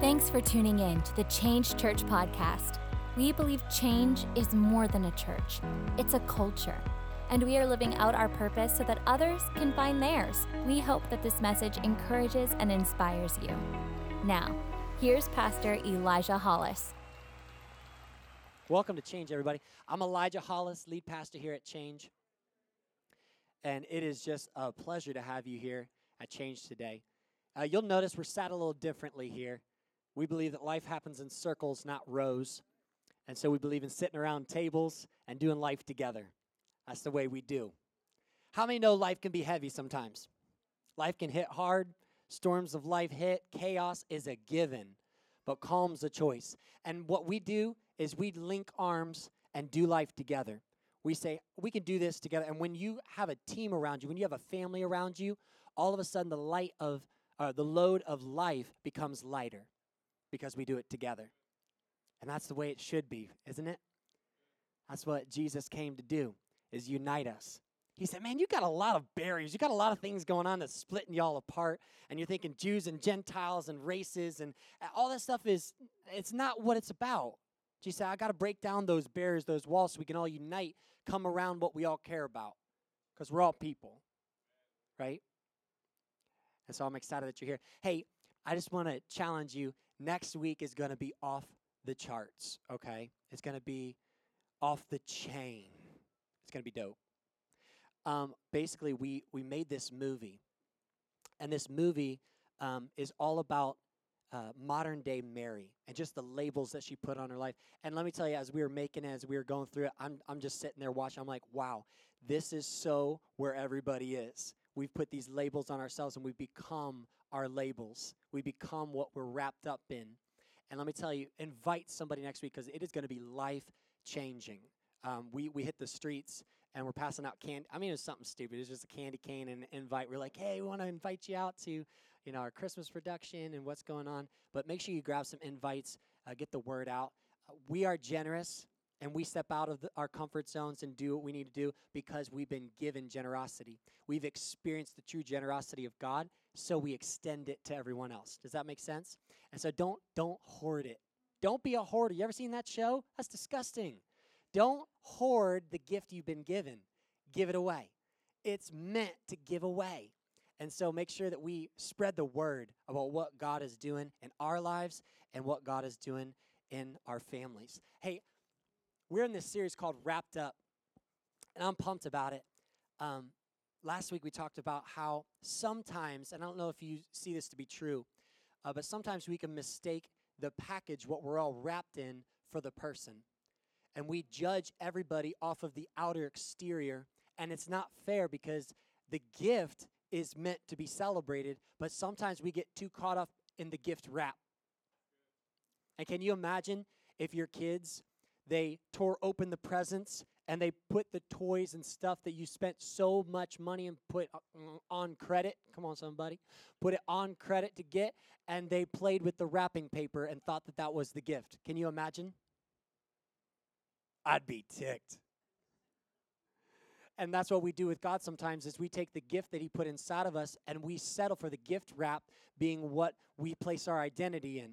Thanks for tuning in to the Change Church podcast. We believe change is more than a church, it's a culture. And we are living out our purpose so that others can find theirs. We hope that this message encourages and inspires you. Now, here's Pastor Elijah Hollis. Welcome to Change, everybody. I'm Elijah Hollis, lead pastor here at Change. And it is just a pleasure to have you here at Change today. Uh, you'll notice we're sat a little differently here. We believe that life happens in circles, not rows. And so we believe in sitting around tables and doing life together. That's the way we do. How many know life can be heavy sometimes? Life can hit hard, storms of life hit, chaos is a given, but calm's a choice. And what we do is we link arms and do life together. We say, we can do this together. And when you have a team around you, when you have a family around you, all of a sudden the light of uh, the load of life becomes lighter because we do it together. And that's the way it should be, isn't it? That's what Jesus came to do, is unite us. He said, Man, you got a lot of barriers. You got a lot of things going on that's splitting y'all apart. And you're thinking Jews and Gentiles and races and uh, all that stuff is, it's not what it's about. Jesus said, I got to break down those barriers, those walls, so we can all unite, come around what we all care about. Because we're all people, right? And so I'm excited that you're here. Hey, I just want to challenge you. Next week is going to be off the charts, okay? It's going to be off the chain. It's going to be dope. Um, basically, we, we made this movie, and this movie um, is all about uh, modern day Mary and just the labels that she put on her life. And let me tell you, as we were making it, as we were going through it, I'm, I'm just sitting there watching. I'm like, wow, this is so where everybody is. We've put these labels on ourselves and we've become our labels. We become what we're wrapped up in. And let me tell you, invite somebody next week because it is going to be life changing. Um, we, we hit the streets and we're passing out candy. I mean, it's something stupid. It's just a candy cane and invite. We're like, hey, we want to invite you out to, you know, our Christmas production and what's going on. But make sure you grab some invites, uh, get the word out. Uh, we are generous and we step out of the, our comfort zones and do what we need to do because we've been given generosity. We've experienced the true generosity of God, so we extend it to everyone else. Does that make sense? And so don't don't hoard it. Don't be a hoarder. You ever seen that show? That's disgusting. Don't hoard the gift you've been given. Give it away. It's meant to give away. And so make sure that we spread the word about what God is doing in our lives and what God is doing in our families. Hey, we're in this series called Wrapped Up, and I'm pumped about it. Um, last week we talked about how sometimes, and I don't know if you see this to be true, uh, but sometimes we can mistake the package, what we're all wrapped in, for the person. And we judge everybody off of the outer exterior, and it's not fair because the gift is meant to be celebrated, but sometimes we get too caught up in the gift wrap. And can you imagine if your kids they tore open the presents and they put the toys and stuff that you spent so much money and put uh, on credit. Come on, somebody. Put it on credit to get, and they played with the wrapping paper and thought that that was the gift. Can you imagine? I'd be ticked. And that's what we do with God sometimes is we take the gift that he put inside of us and we settle for the gift wrap being what we place our identity in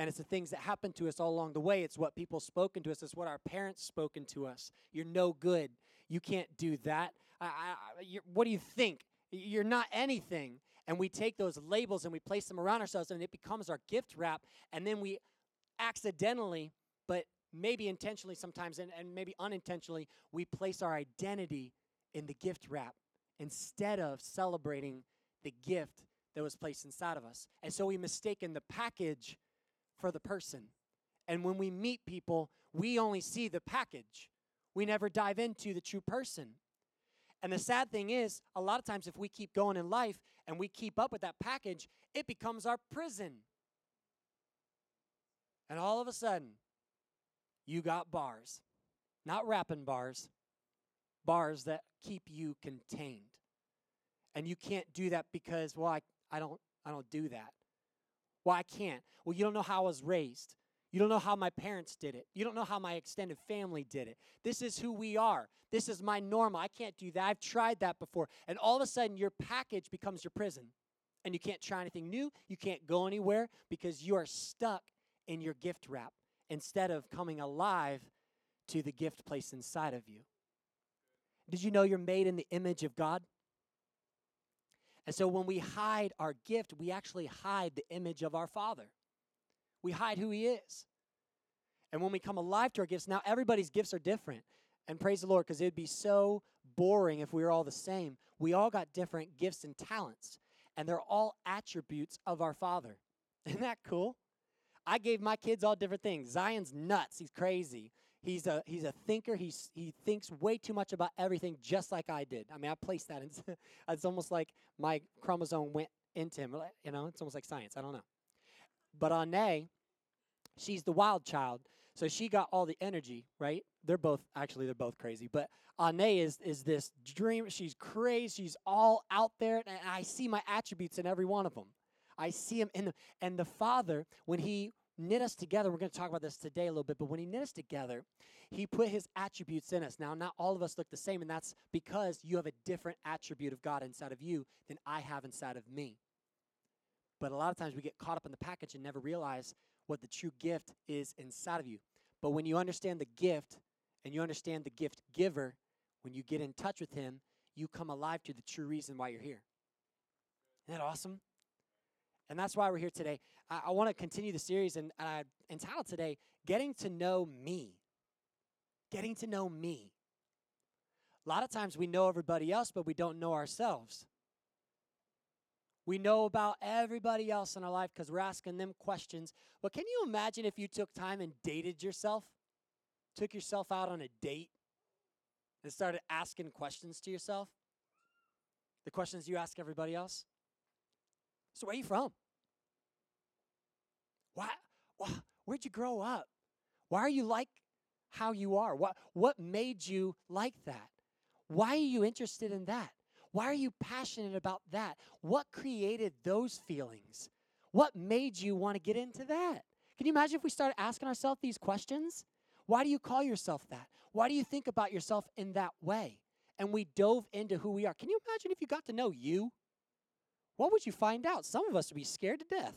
and it's the things that happen to us all along the way. It's what people spoken to us. It's what our parents spoken to us. You're no good. You can't do that. I, I, what do you think? You're not anything. And we take those labels and we place them around ourselves, and it becomes our gift wrap. And then we accidentally, but maybe intentionally sometimes, and, and maybe unintentionally, we place our identity in the gift wrap instead of celebrating the gift that was placed inside of us. And so we mistaken the package for the person. And when we meet people, we only see the package. We never dive into the true person. And the sad thing is, a lot of times, if we keep going in life and we keep up with that package, it becomes our prison. And all of a sudden, you got bars. Not wrapping bars, bars that keep you contained. And you can't do that because, well, I, I don't I don't do that. Well, I can't. Well, you don't know how I was raised. You don't know how my parents did it. You don't know how my extended family did it. This is who we are. This is my normal. I can't do that. I've tried that before. And all of a sudden, your package becomes your prison. and you can't try anything new. You can't go anywhere because you are stuck in your gift wrap instead of coming alive to the gift placed inside of you. Did you know you're made in the image of God? And so when we hide our gift, we actually hide the image of our Father. We hide who He is. And when we come alive to our gifts, now everybody's gifts are different. And praise the Lord, because it'd be so boring if we were all the same. We all got different gifts and talents, and they're all attributes of our Father. Isn't that cool? I gave my kids all different things. Zion's nuts. He's crazy. He's a he's a thinker. He's he thinks way too much about everything, just like I did. I mean, I placed that. In, it's almost like my chromosome went into him. You know, it's almost like science. I don't know. But Ane, she's the wild child, so she got all the energy. Right? They're both actually they're both crazy. But Ane is is this dream. She's crazy. She's all out there, and I see my attributes in every one of them. I see him in them. And the father, when he knit us together. We're going to talk about this today a little bit, but when he knit us together, he put his attributes in us. Now, not all of us look the same, and that's because you have a different attribute of God inside of you than I have inside of me. But a lot of times we get caught up in the package and never realize what the true gift is inside of you. But when you understand the gift and you understand the gift giver, when you get in touch with him, you come alive to the true reason why you're here. Isn't that awesome? And that's why we're here today. I, I want to continue the series and I entitled today, Getting to Know Me. Getting to Know Me. A lot of times we know everybody else, but we don't know ourselves. We know about everybody else in our life because we're asking them questions. But can you imagine if you took time and dated yourself? Took yourself out on a date and started asking questions to yourself? The questions you ask everybody else? So, where are you from? Why, why, where'd you grow up? Why are you like how you are? What, what made you like that? Why are you interested in that? Why are you passionate about that? What created those feelings? What made you want to get into that? Can you imagine if we started asking ourselves these questions? Why do you call yourself that? Why do you think about yourself in that way? And we dove into who we are. Can you imagine if you got to know you? What would you find out? Some of us would be scared to death.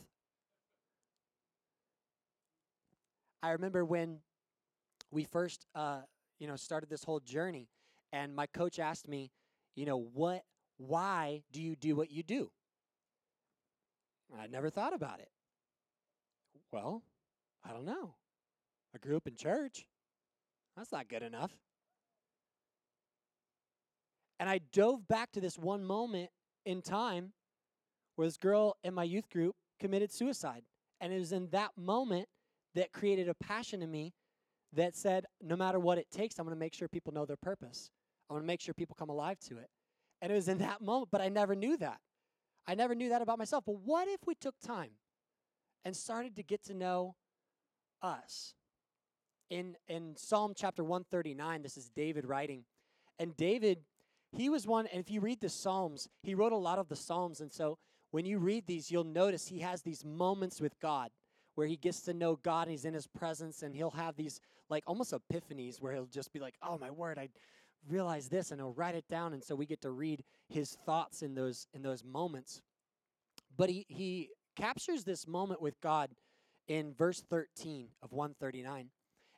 I remember when we first, uh, you know, started this whole journey, and my coach asked me, you know, what, why do you do what you do? I never thought about it. Well, I don't know. I grew up in church. That's not good enough. And I dove back to this one moment in time where this girl in my youth group committed suicide. And it was in that moment that created a passion in me that said, no matter what it takes, I'm going to make sure people know their purpose. I want to make sure people come alive to it. And it was in that moment, but I never knew that. I never knew that about myself. But what if we took time and started to get to know us? In, in Psalm chapter 139, this is David writing. And David, he was one, and if you read the Psalms, he wrote a lot of the Psalms. And so when you read these, you'll notice he has these moments with God where he gets to know God and he's in his presence and he'll have these like almost epiphanies where he'll just be like, "Oh my word, I realize this," and he'll write it down, and so we get to read his thoughts in those in those moments. But he he captures this moment with God in verse 13 of 139.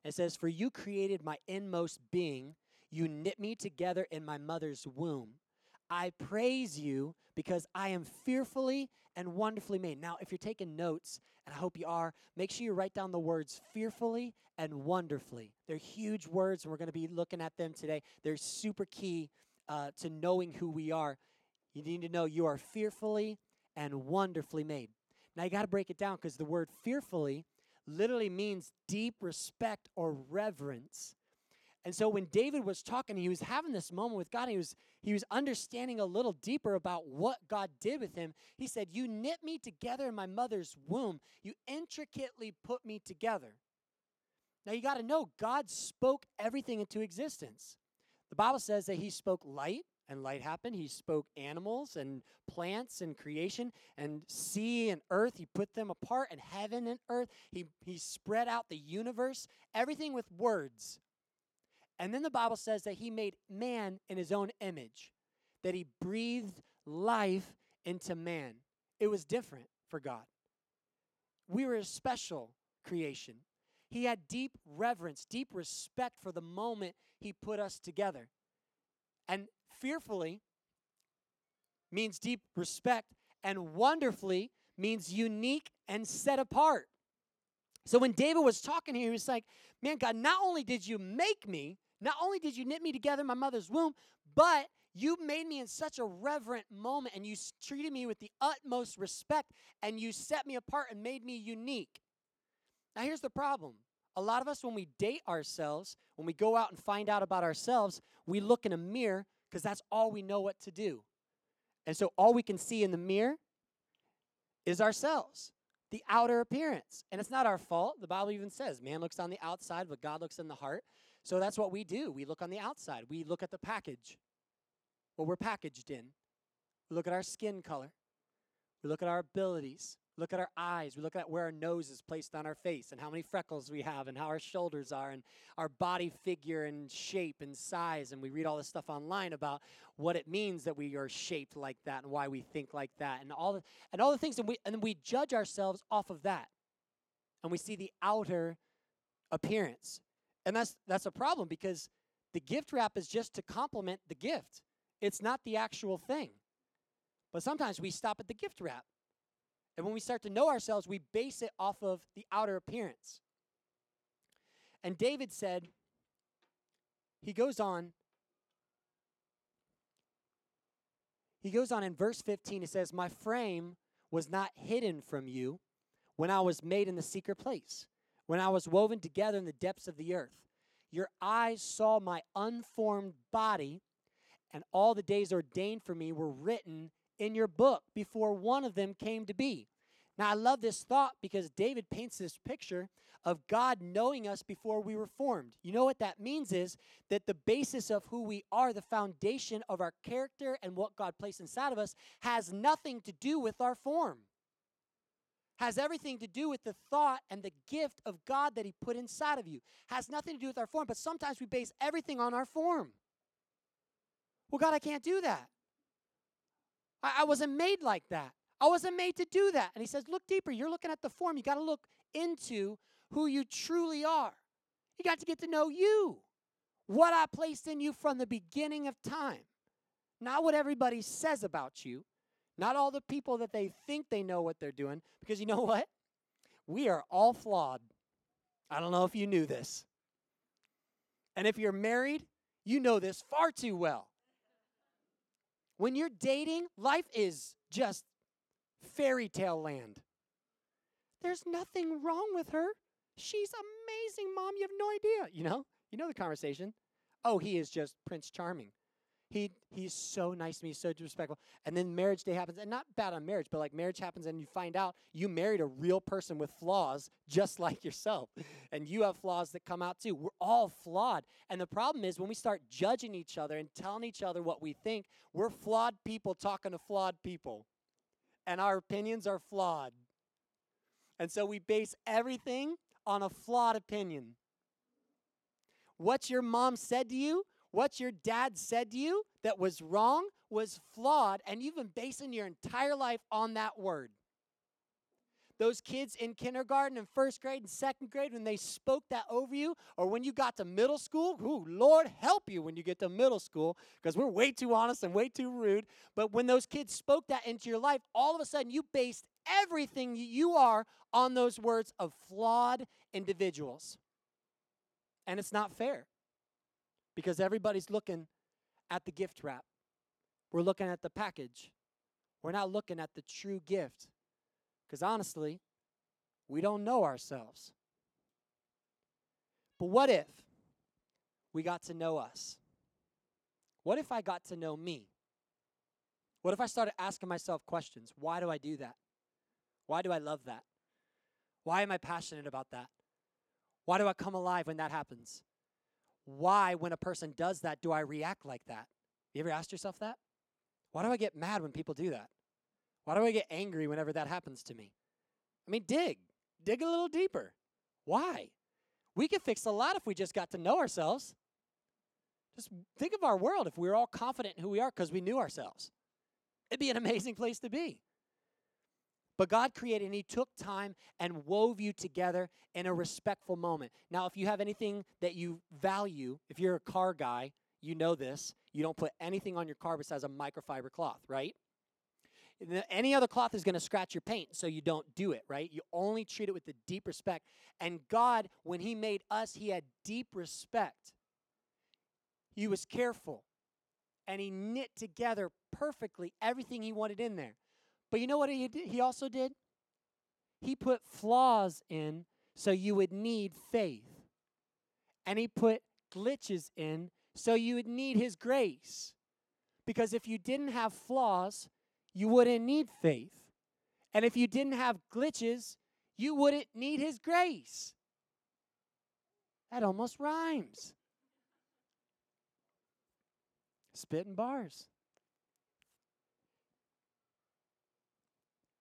It says, "For you created my inmost being; you knit me together in my mother's womb." I praise you because I am fearfully and wonderfully made. Now, if you're taking notes, and I hope you are, make sure you write down the words fearfully and wonderfully. They're huge words, and we're going to be looking at them today. They're super key uh, to knowing who we are. You need to know you are fearfully and wonderfully made. Now, you got to break it down because the word fearfully literally means deep respect or reverence and so when David was talking, he was having this moment with God. He was he was understanding a little deeper about what God did with him. He said, "You knit me together in my mother's womb. You intricately put me together." Now you got to know God spoke everything into existence. The Bible says that he spoke light and light happened. He spoke animals and plants and creation and sea and earth. He put them apart and heaven and earth. He, he spread out the universe, everything with words. And then the Bible says that he made man in his own image, that he breathed life into man. it was different for God. We were a special creation. He had deep reverence, deep respect for the moment He put us together. And fearfully means deep respect, and wonderfully means unique and set apart. So when David was talking here, he was like, Man, God, not only did you make me, not only did you knit me together in my mother's womb, but you made me in such a reverent moment and you treated me with the utmost respect and you set me apart and made me unique. Now, here's the problem. A lot of us, when we date ourselves, when we go out and find out about ourselves, we look in a mirror because that's all we know what to do. And so all we can see in the mirror is ourselves, the outer appearance. And it's not our fault. The Bible even says man looks on the outside, but God looks in the heart. So that's what we do. We look on the outside, we look at the package, what we're packaged in. We look at our skin color, we look at our abilities, look at our eyes. We look at where our nose is placed on our face and how many freckles we have and how our shoulders are and our body figure and shape and size. And we read all this stuff online about what it means that we are shaped like that and why we think like that and all the, and all the things. And we, and we judge ourselves off of that. And we see the outer appearance. And that's, that's a problem because the gift wrap is just to complement the gift. It's not the actual thing. But sometimes we stop at the gift wrap and when we start to know ourselves, we base it off of the outer appearance. And David said, he goes on, he goes on in verse 15, he says, My frame was not hidden from you when I was made in the secret place, when I was woven together in the depths of the earth. Your eyes saw my unformed body, and all the days ordained for me were written in your book before one of them came to be. Now, I love this thought because David paints this picture of God knowing us before we were formed. You know what that means is that the basis of who we are, the foundation of our character and what God placed inside of us, has nothing to do with our form. Has everything to do with the thought and the gift of God that He put inside of you. Has nothing to do with our form, but sometimes we base everything on our form. Well, God, I can't do that. I, I wasn't made like that. I wasn't made to do that. And he says, Look deeper. You're looking at the form. You got to look into who you truly are. You got to get to know you, what I placed in you from the beginning of time. Not what everybody says about you, not all the people that they think they know what they're doing, because you know what? We are all flawed. I don't know if you knew this. And if you're married, you know this far too well. When you're dating, life is just fairy tale land. There's nothing wrong with her. She's amazing, mom. You have no idea. You know? You know the conversation. Oh, he is just Prince Charming. He he's so nice to me, so disrespectful. And then marriage day happens, and not bad on marriage, but like marriage happens, and you find out you married a real person with flaws, just like yourself, and you have flaws that come out too. We're all flawed, and the problem is when we start judging each other and telling each other what we think, we're flawed people talking to flawed people, and our opinions are flawed, and so we base everything on a flawed opinion. What your mom said to you what your dad said to you that was wrong was flawed, and you've been basing your entire life on that word. Those kids in kindergarten and first grade and second grade, when they spoke that over you, or when you got to middle school, ooh, Lord help you when you get to middle school, because we're way too honest and way too rude. But when those kids spoke that into your life, all of a sudden you based everything you are on those words of flawed individuals. And it's not fair because everybody's looking at the gift wrap. We're looking at the package. We're not looking at the true gift. Because honestly, we don't know ourselves. But what if we got to know us? What if I got to know me? What if I started asking myself questions? Why do I do that? Why do I love that? Why am I passionate about that? Why do I come alive when that happens? Why, when a person does that, do I react like that? You ever asked yourself that? Why do I get mad when people do that? Why do I get angry whenever that happens to me? I mean, dig. Dig a little deeper. Why? We could fix a lot if we just got to know ourselves. Just think of our world if we were all confident in who we are because we knew ourselves. It'd be an amazing place to be. But God created and He took time and wove you together in a respectful moment. Now, if you have anything that you value, if you're a car guy, you know this. You don't put anything on your car besides a microfiber cloth, right? Any other cloth is going to scratch your paint, so you don't do it, right? You only treat it with the deep respect. And God, when He made us, He had deep respect. He was careful, and He knit together perfectly everything He wanted in there. But you know what He did? He also did. He put flaws in so you would need faith, and He put glitches in so you would need His grace. Because if you didn't have flaws, you wouldn't need faith. And if you didn't have glitches, you wouldn't need His grace. That almost rhymes. Spitting bars.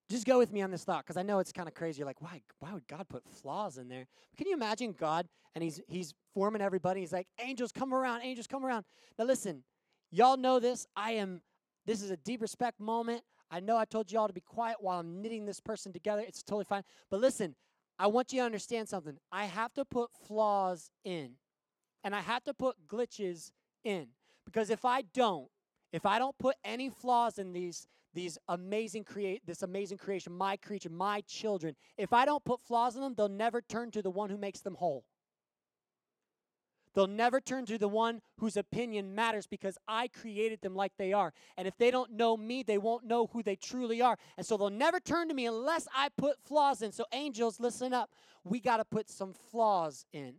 Just go with me on this thought because I know it's kind of crazy. You're like, why, why would God put flaws in there? Can you imagine God and he's he's forming everybody? He's like, angels come around, angels come around. Now listen, y'all know this. I am this is a deep respect moment. I know I told you all to be quiet while I'm knitting this person together. It's totally fine. But listen, I want you to understand something. I have to put flaws in, and I have to put glitches in. Because if I don't, if I don't put any flaws in these, these amazing create this amazing creation, my creature, my children, if I don't put flaws in them, they'll never turn to the one who makes them whole. They'll never turn to the one whose opinion matters because I created them like they are. And if they don't know me, they won't know who they truly are. And so they'll never turn to me unless I put flaws in. So, angels, listen up. We got to put some flaws in.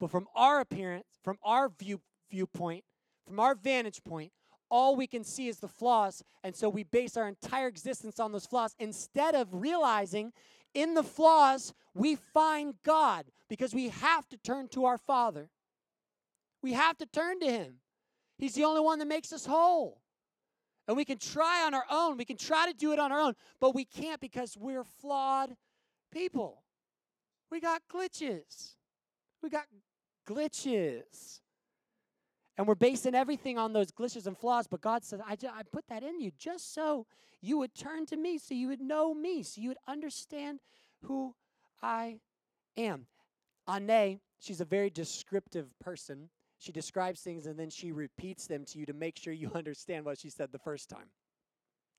But from our appearance, from our view, viewpoint, from our vantage point, all we can see is the flaws. And so we base our entire existence on those flaws instead of realizing in the flaws, we find God because we have to turn to our Father. We have to turn to Him. He's the only one that makes us whole. And we can try on our own. We can try to do it on our own, but we can't because we're flawed people. We got glitches. We got glitches. And we're basing everything on those glitches and flaws. But God said, I, I put that in you just so you would turn to me, so you would know me, so you would understand who I am. Ane, she's a very descriptive person. She describes things and then she repeats them to you to make sure you understand what she said the first time.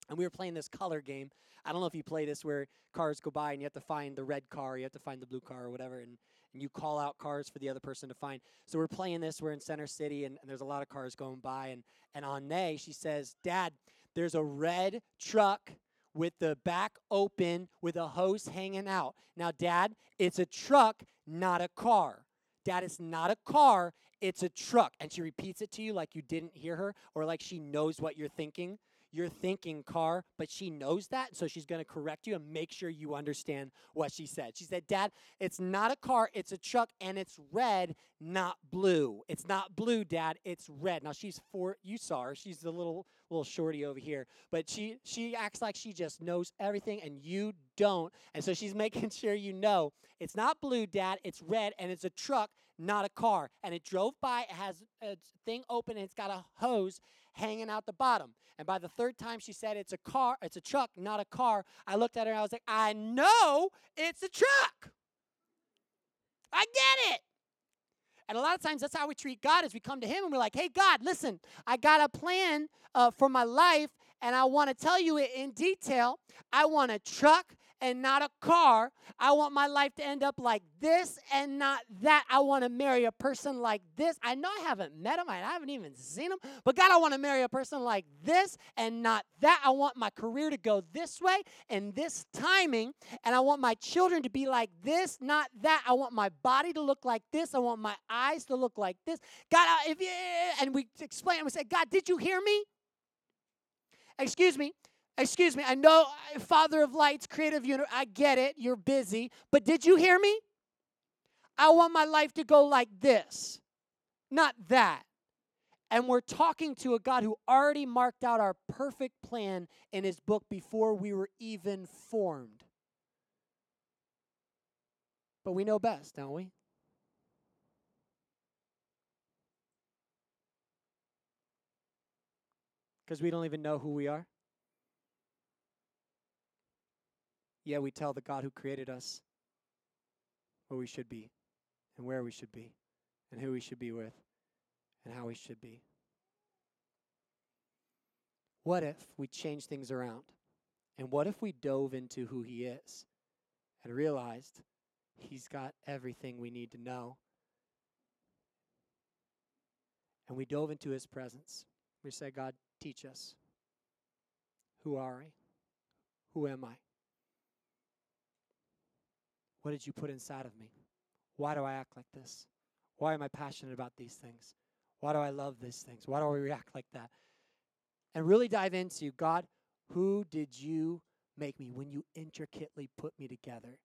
And we were playing this color game. I don't know if you play this where cars go by and you have to find the red car, you have to find the blue car or whatever. And and you call out cars for the other person to find. So we're playing this. We're in Center City, and, and there's a lot of cars going by. And and on she says, "Dad, there's a red truck." With the back open, with a hose hanging out. Now, Dad, it's a truck, not a car. Dad, it's not a car, it's a truck. And she repeats it to you like you didn't hear her or like she knows what you're thinking you're thinking car, but she knows that, so she's going to correct you and make sure you understand what she said. She said, Dad, it's not a car, it's a truck, and it's red, not blue. It's not blue, Dad, it's red. Now she's four, you saw her, she's the little little shorty over here, but she she acts like she just knows everything and you don't. And so she's making sure you know it's not blue, Dad, it's red, and it's a truck, not a car. And it drove by, it has a thing open, and it's got a hose hanging out the bottom. And by the third time she said it's a car, it's a truck, not a car, I looked at her and I was like, I know it's a truck. I get it. And a lot of times that's how we treat God is we come to him and we're like, hey, God, listen, I got a plan uh, for my life and I want to tell you it in detail. I want a truck and not a car. I want my life to end up like this and not that. I want to marry a person like this. I know I haven't met him, I haven't even seen him, but God, I want to marry a person like this and not that. I want my career to go this way and this timing, and I want my children to be like this, not that. I want my body to look like this. I want my eyes to look like this. God, if you, and we explain, we say, God, did you hear me? Excuse me. Excuse me, I know, Father of Lights, Creative Universe, I get it, you're busy, but did you hear me? I want my life to go like this, not that. And we're talking to a God who already marked out our perfect plan in his book before we were even formed. But we know best, don't we? Because we don't even know who we are. Yet we tell the God who created us where we should be and where we should be and who we should be with and how we should be. What if we change things around? And what if we dove into who He is and realized He's got everything we need to know? And we dove into His presence. We said, God, teach us. Who are I? Who am I? What did you put inside of me? Why do I act like this? Why am I passionate about these things? Why do I love these things? Why do I react like that? And really dive into God, who did you make me when you intricately put me together?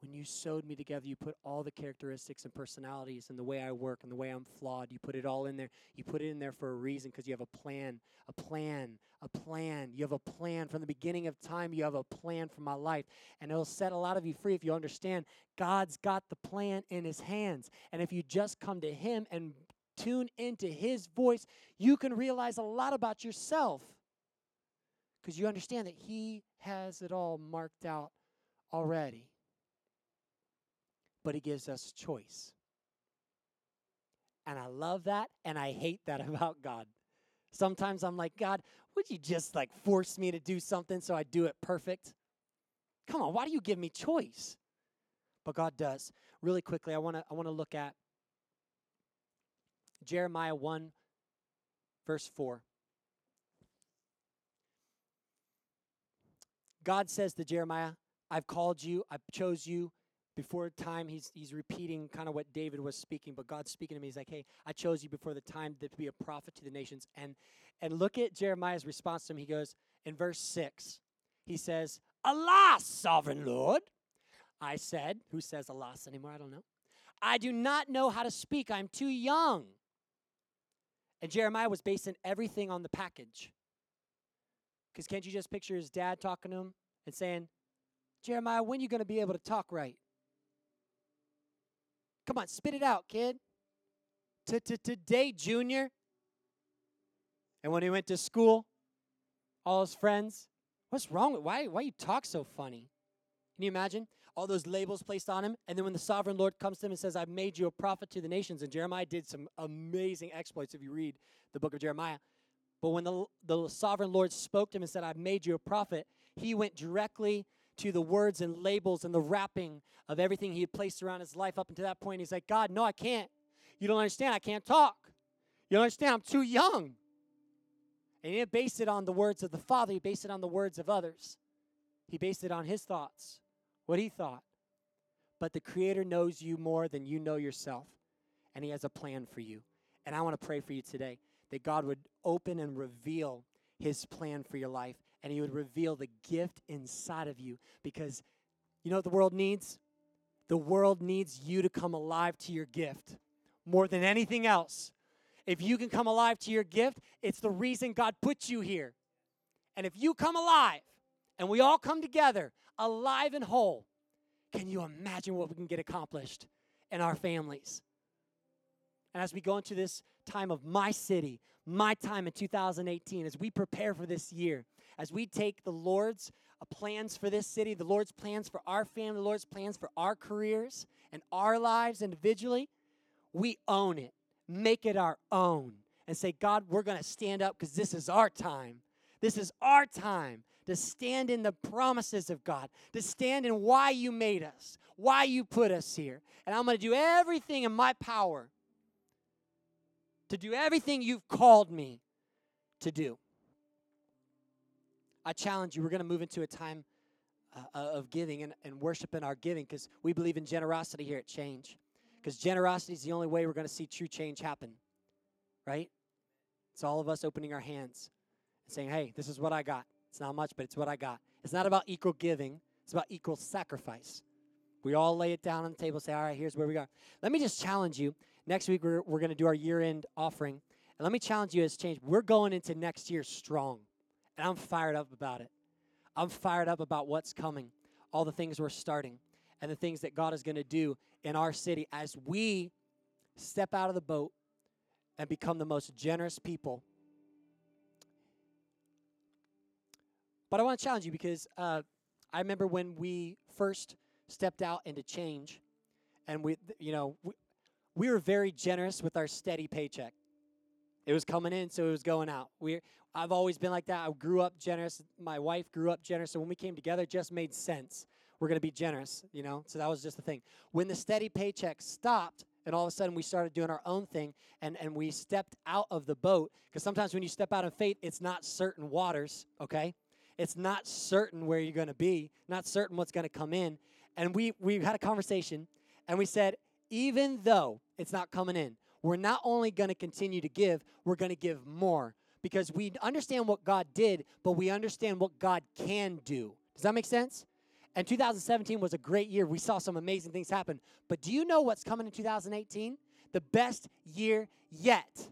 When you sewed me together, you put all the characteristics and personalities and the way I work and the way I'm flawed. You put it all in there. You put it in there for a reason because you have a plan, a plan, a plan. You have a plan from the beginning of time. You have a plan for my life. And it'll set a lot of you free if you understand God's got the plan in his hands. And if you just come to him and tune into his voice, you can realize a lot about yourself because you understand that he has it all marked out already but he gives us choice. And I love that and I hate that about God. Sometimes I'm like, God, would you just like force me to do something so I do it perfect? Come on, why do you give me choice? But God does. Really quickly, I want to I want to look at Jeremiah 1 verse 4. God says to Jeremiah, I've called you, I've chose you, before time he's he's repeating kind of what david was speaking but god's speaking to me. He's like hey i chose you before the time to be a prophet to the nations. And and look at jeremiah's response to him. He goes in verse 6 he says alas sovereign lord i said who says alas anymore? I don't know. I do not know how to speak. I'm too young. And jeremiah was basing everything on the package. Because can't you just picture his dad talking to him and saying jeremiah when are you going to be able to talk right Come on, spit it out, kid. Today, Junior. And when he went to school, all his friends, what's wrong with why why you talk so funny? Can you imagine? All those labels placed on him, and then when the sovereign Lord comes to him and says, I've made you a prophet to the nations, and Jeremiah did some amazing exploits if you read the book of Jeremiah. But when the, the sovereign Lord spoke to him and said, I've made you a prophet, he went directly to the words and labels and the wrapping of everything he had placed around his life up until that point. He's like, God, no, I can't. You don't understand. I can't talk. You don't understand. I'm too young. And he didn't base it on the words of the Father, he based it on the words of others. He based it on his thoughts, what he thought. But the Creator knows you more than you know yourself, and he has a plan for you. And I want to pray for you today that God would open and reveal his plan for your life and he would reveal the gift inside of you because you know what the world needs? The world needs you to come alive to your gift more than anything else. If you can come alive to your gift, it's the reason God put you here. And if you come alive and we all come together alive and whole, can you imagine what we can get accomplished in our families? And as we go into this time of my city, my time in 2018, as we prepare for this year, as we take the Lord's uh, plans for this city, the Lord's plans for our family, the Lord's plans for our careers and our lives individually, we own it, make it our own, and say, God, we're going to stand up because this is our time. This is our time to stand in the promises of God, to stand in why you made us, why you put us here. And I'm going to do everything in my power to do everything you've called me to do. I challenge you, we're going to move into a time uh, of giving and, and worship our giving because we believe in generosity here at Change. Because generosity is the only way we're going to see true change happen, right? It's all of us opening our hands and saying, hey, this is what I got. It's not much, but it's what I got. It's not about equal giving, it's about equal sacrifice. We all lay it down on the table, say, all right, here's where we are. Let me just challenge you. Next week, we're, we're going to do our year end offering. And let me challenge you as change. We're going into next year strong. And I'm fired up about it. I'm fired up about what's coming, all the things we're starting, and the things that God is going to do in our city as we step out of the boat and become the most generous people. But I want to challenge you because uh, I remember when we first stepped out into change, and we, you know, we, we were very generous with our steady paycheck. It was coming in, so it was going out. We, I've always been like that. I grew up generous. My wife grew up generous. So when we came together, it just made sense. We're going to be generous, you know? So that was just the thing. When the steady paycheck stopped, and all of a sudden we started doing our own thing, and, and we stepped out of the boat, because sometimes when you step out in faith, it's not certain waters, okay? It's not certain where you're going to be, not certain what's going to come in. And we, we had a conversation, and we said, even though it's not coming in, we're not only going to continue to give, we're going to give more because we understand what God did, but we understand what God can do. Does that make sense? And 2017 was a great year. We saw some amazing things happen. But do you know what's coming in 2018? The best year yet.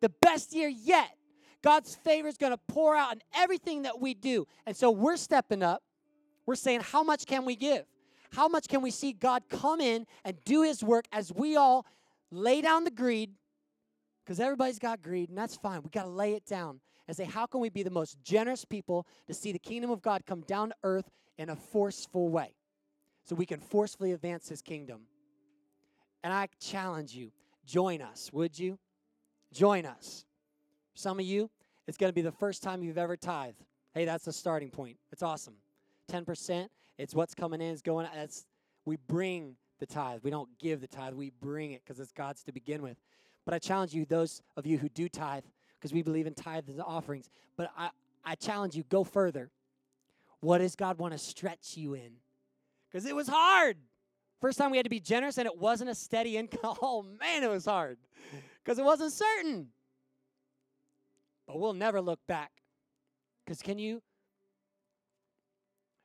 The best year yet. God's favor is going to pour out in everything that we do. And so we're stepping up. We're saying, how much can we give? How much can we see God come in and do his work as we all lay down the greed? Because everybody's got greed, and that's fine. We got to lay it down and say, how can we be the most generous people to see the kingdom of God come down to earth in a forceful way so we can forcefully advance his kingdom? And I challenge you, join us, would you? Join us. Some of you, it's going to be the first time you've ever tithed. Hey, that's a starting point. It's awesome. 10%, it's what's coming in, it's going It's, we bring the tithe. We don't give the tithe, we bring it because it's God's to begin with. But I challenge you, those of you who do tithe, because we believe in tithes and offerings, but I, I challenge you, go further. What does God want to stretch you in? Because it was hard. First time we had to be generous and it wasn't a steady income. Oh man, it was hard because it wasn't certain. But we'll never look back. Because can you?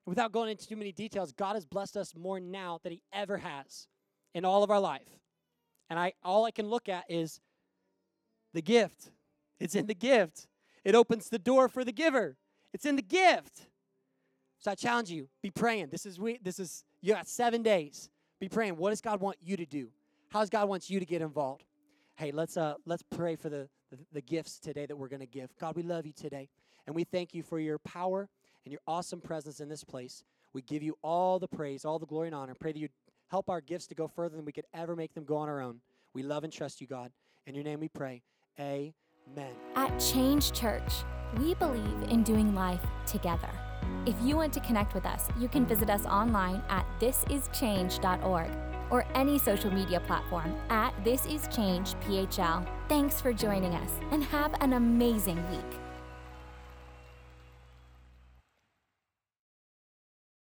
Without going into too many details, God has blessed us more now than He ever has in all of our life. And I all I can look at is the gift. It's in the gift. It opens the door for the giver. It's in the gift. So I challenge you, be praying. This is we this is you got 7 days. Be praying. What does God want you to do? How does God want you to get involved? Hey, let's uh let's pray for the the, the gifts today that we're to give. God, we love you today. And we thank you for your power and your awesome presence in this place. We give you all the praise, all the glory and honor. Pray that you help our gifts to go further than we could ever make them go on our own. We love and trust you, God. In your name we pray. Amen. At Change Church, we believe in doing life together. If you want to connect with us, you can visit us online at thisischange.org or any social media platform at This Is Change PHL. Thanks for joining us and have an amazing week.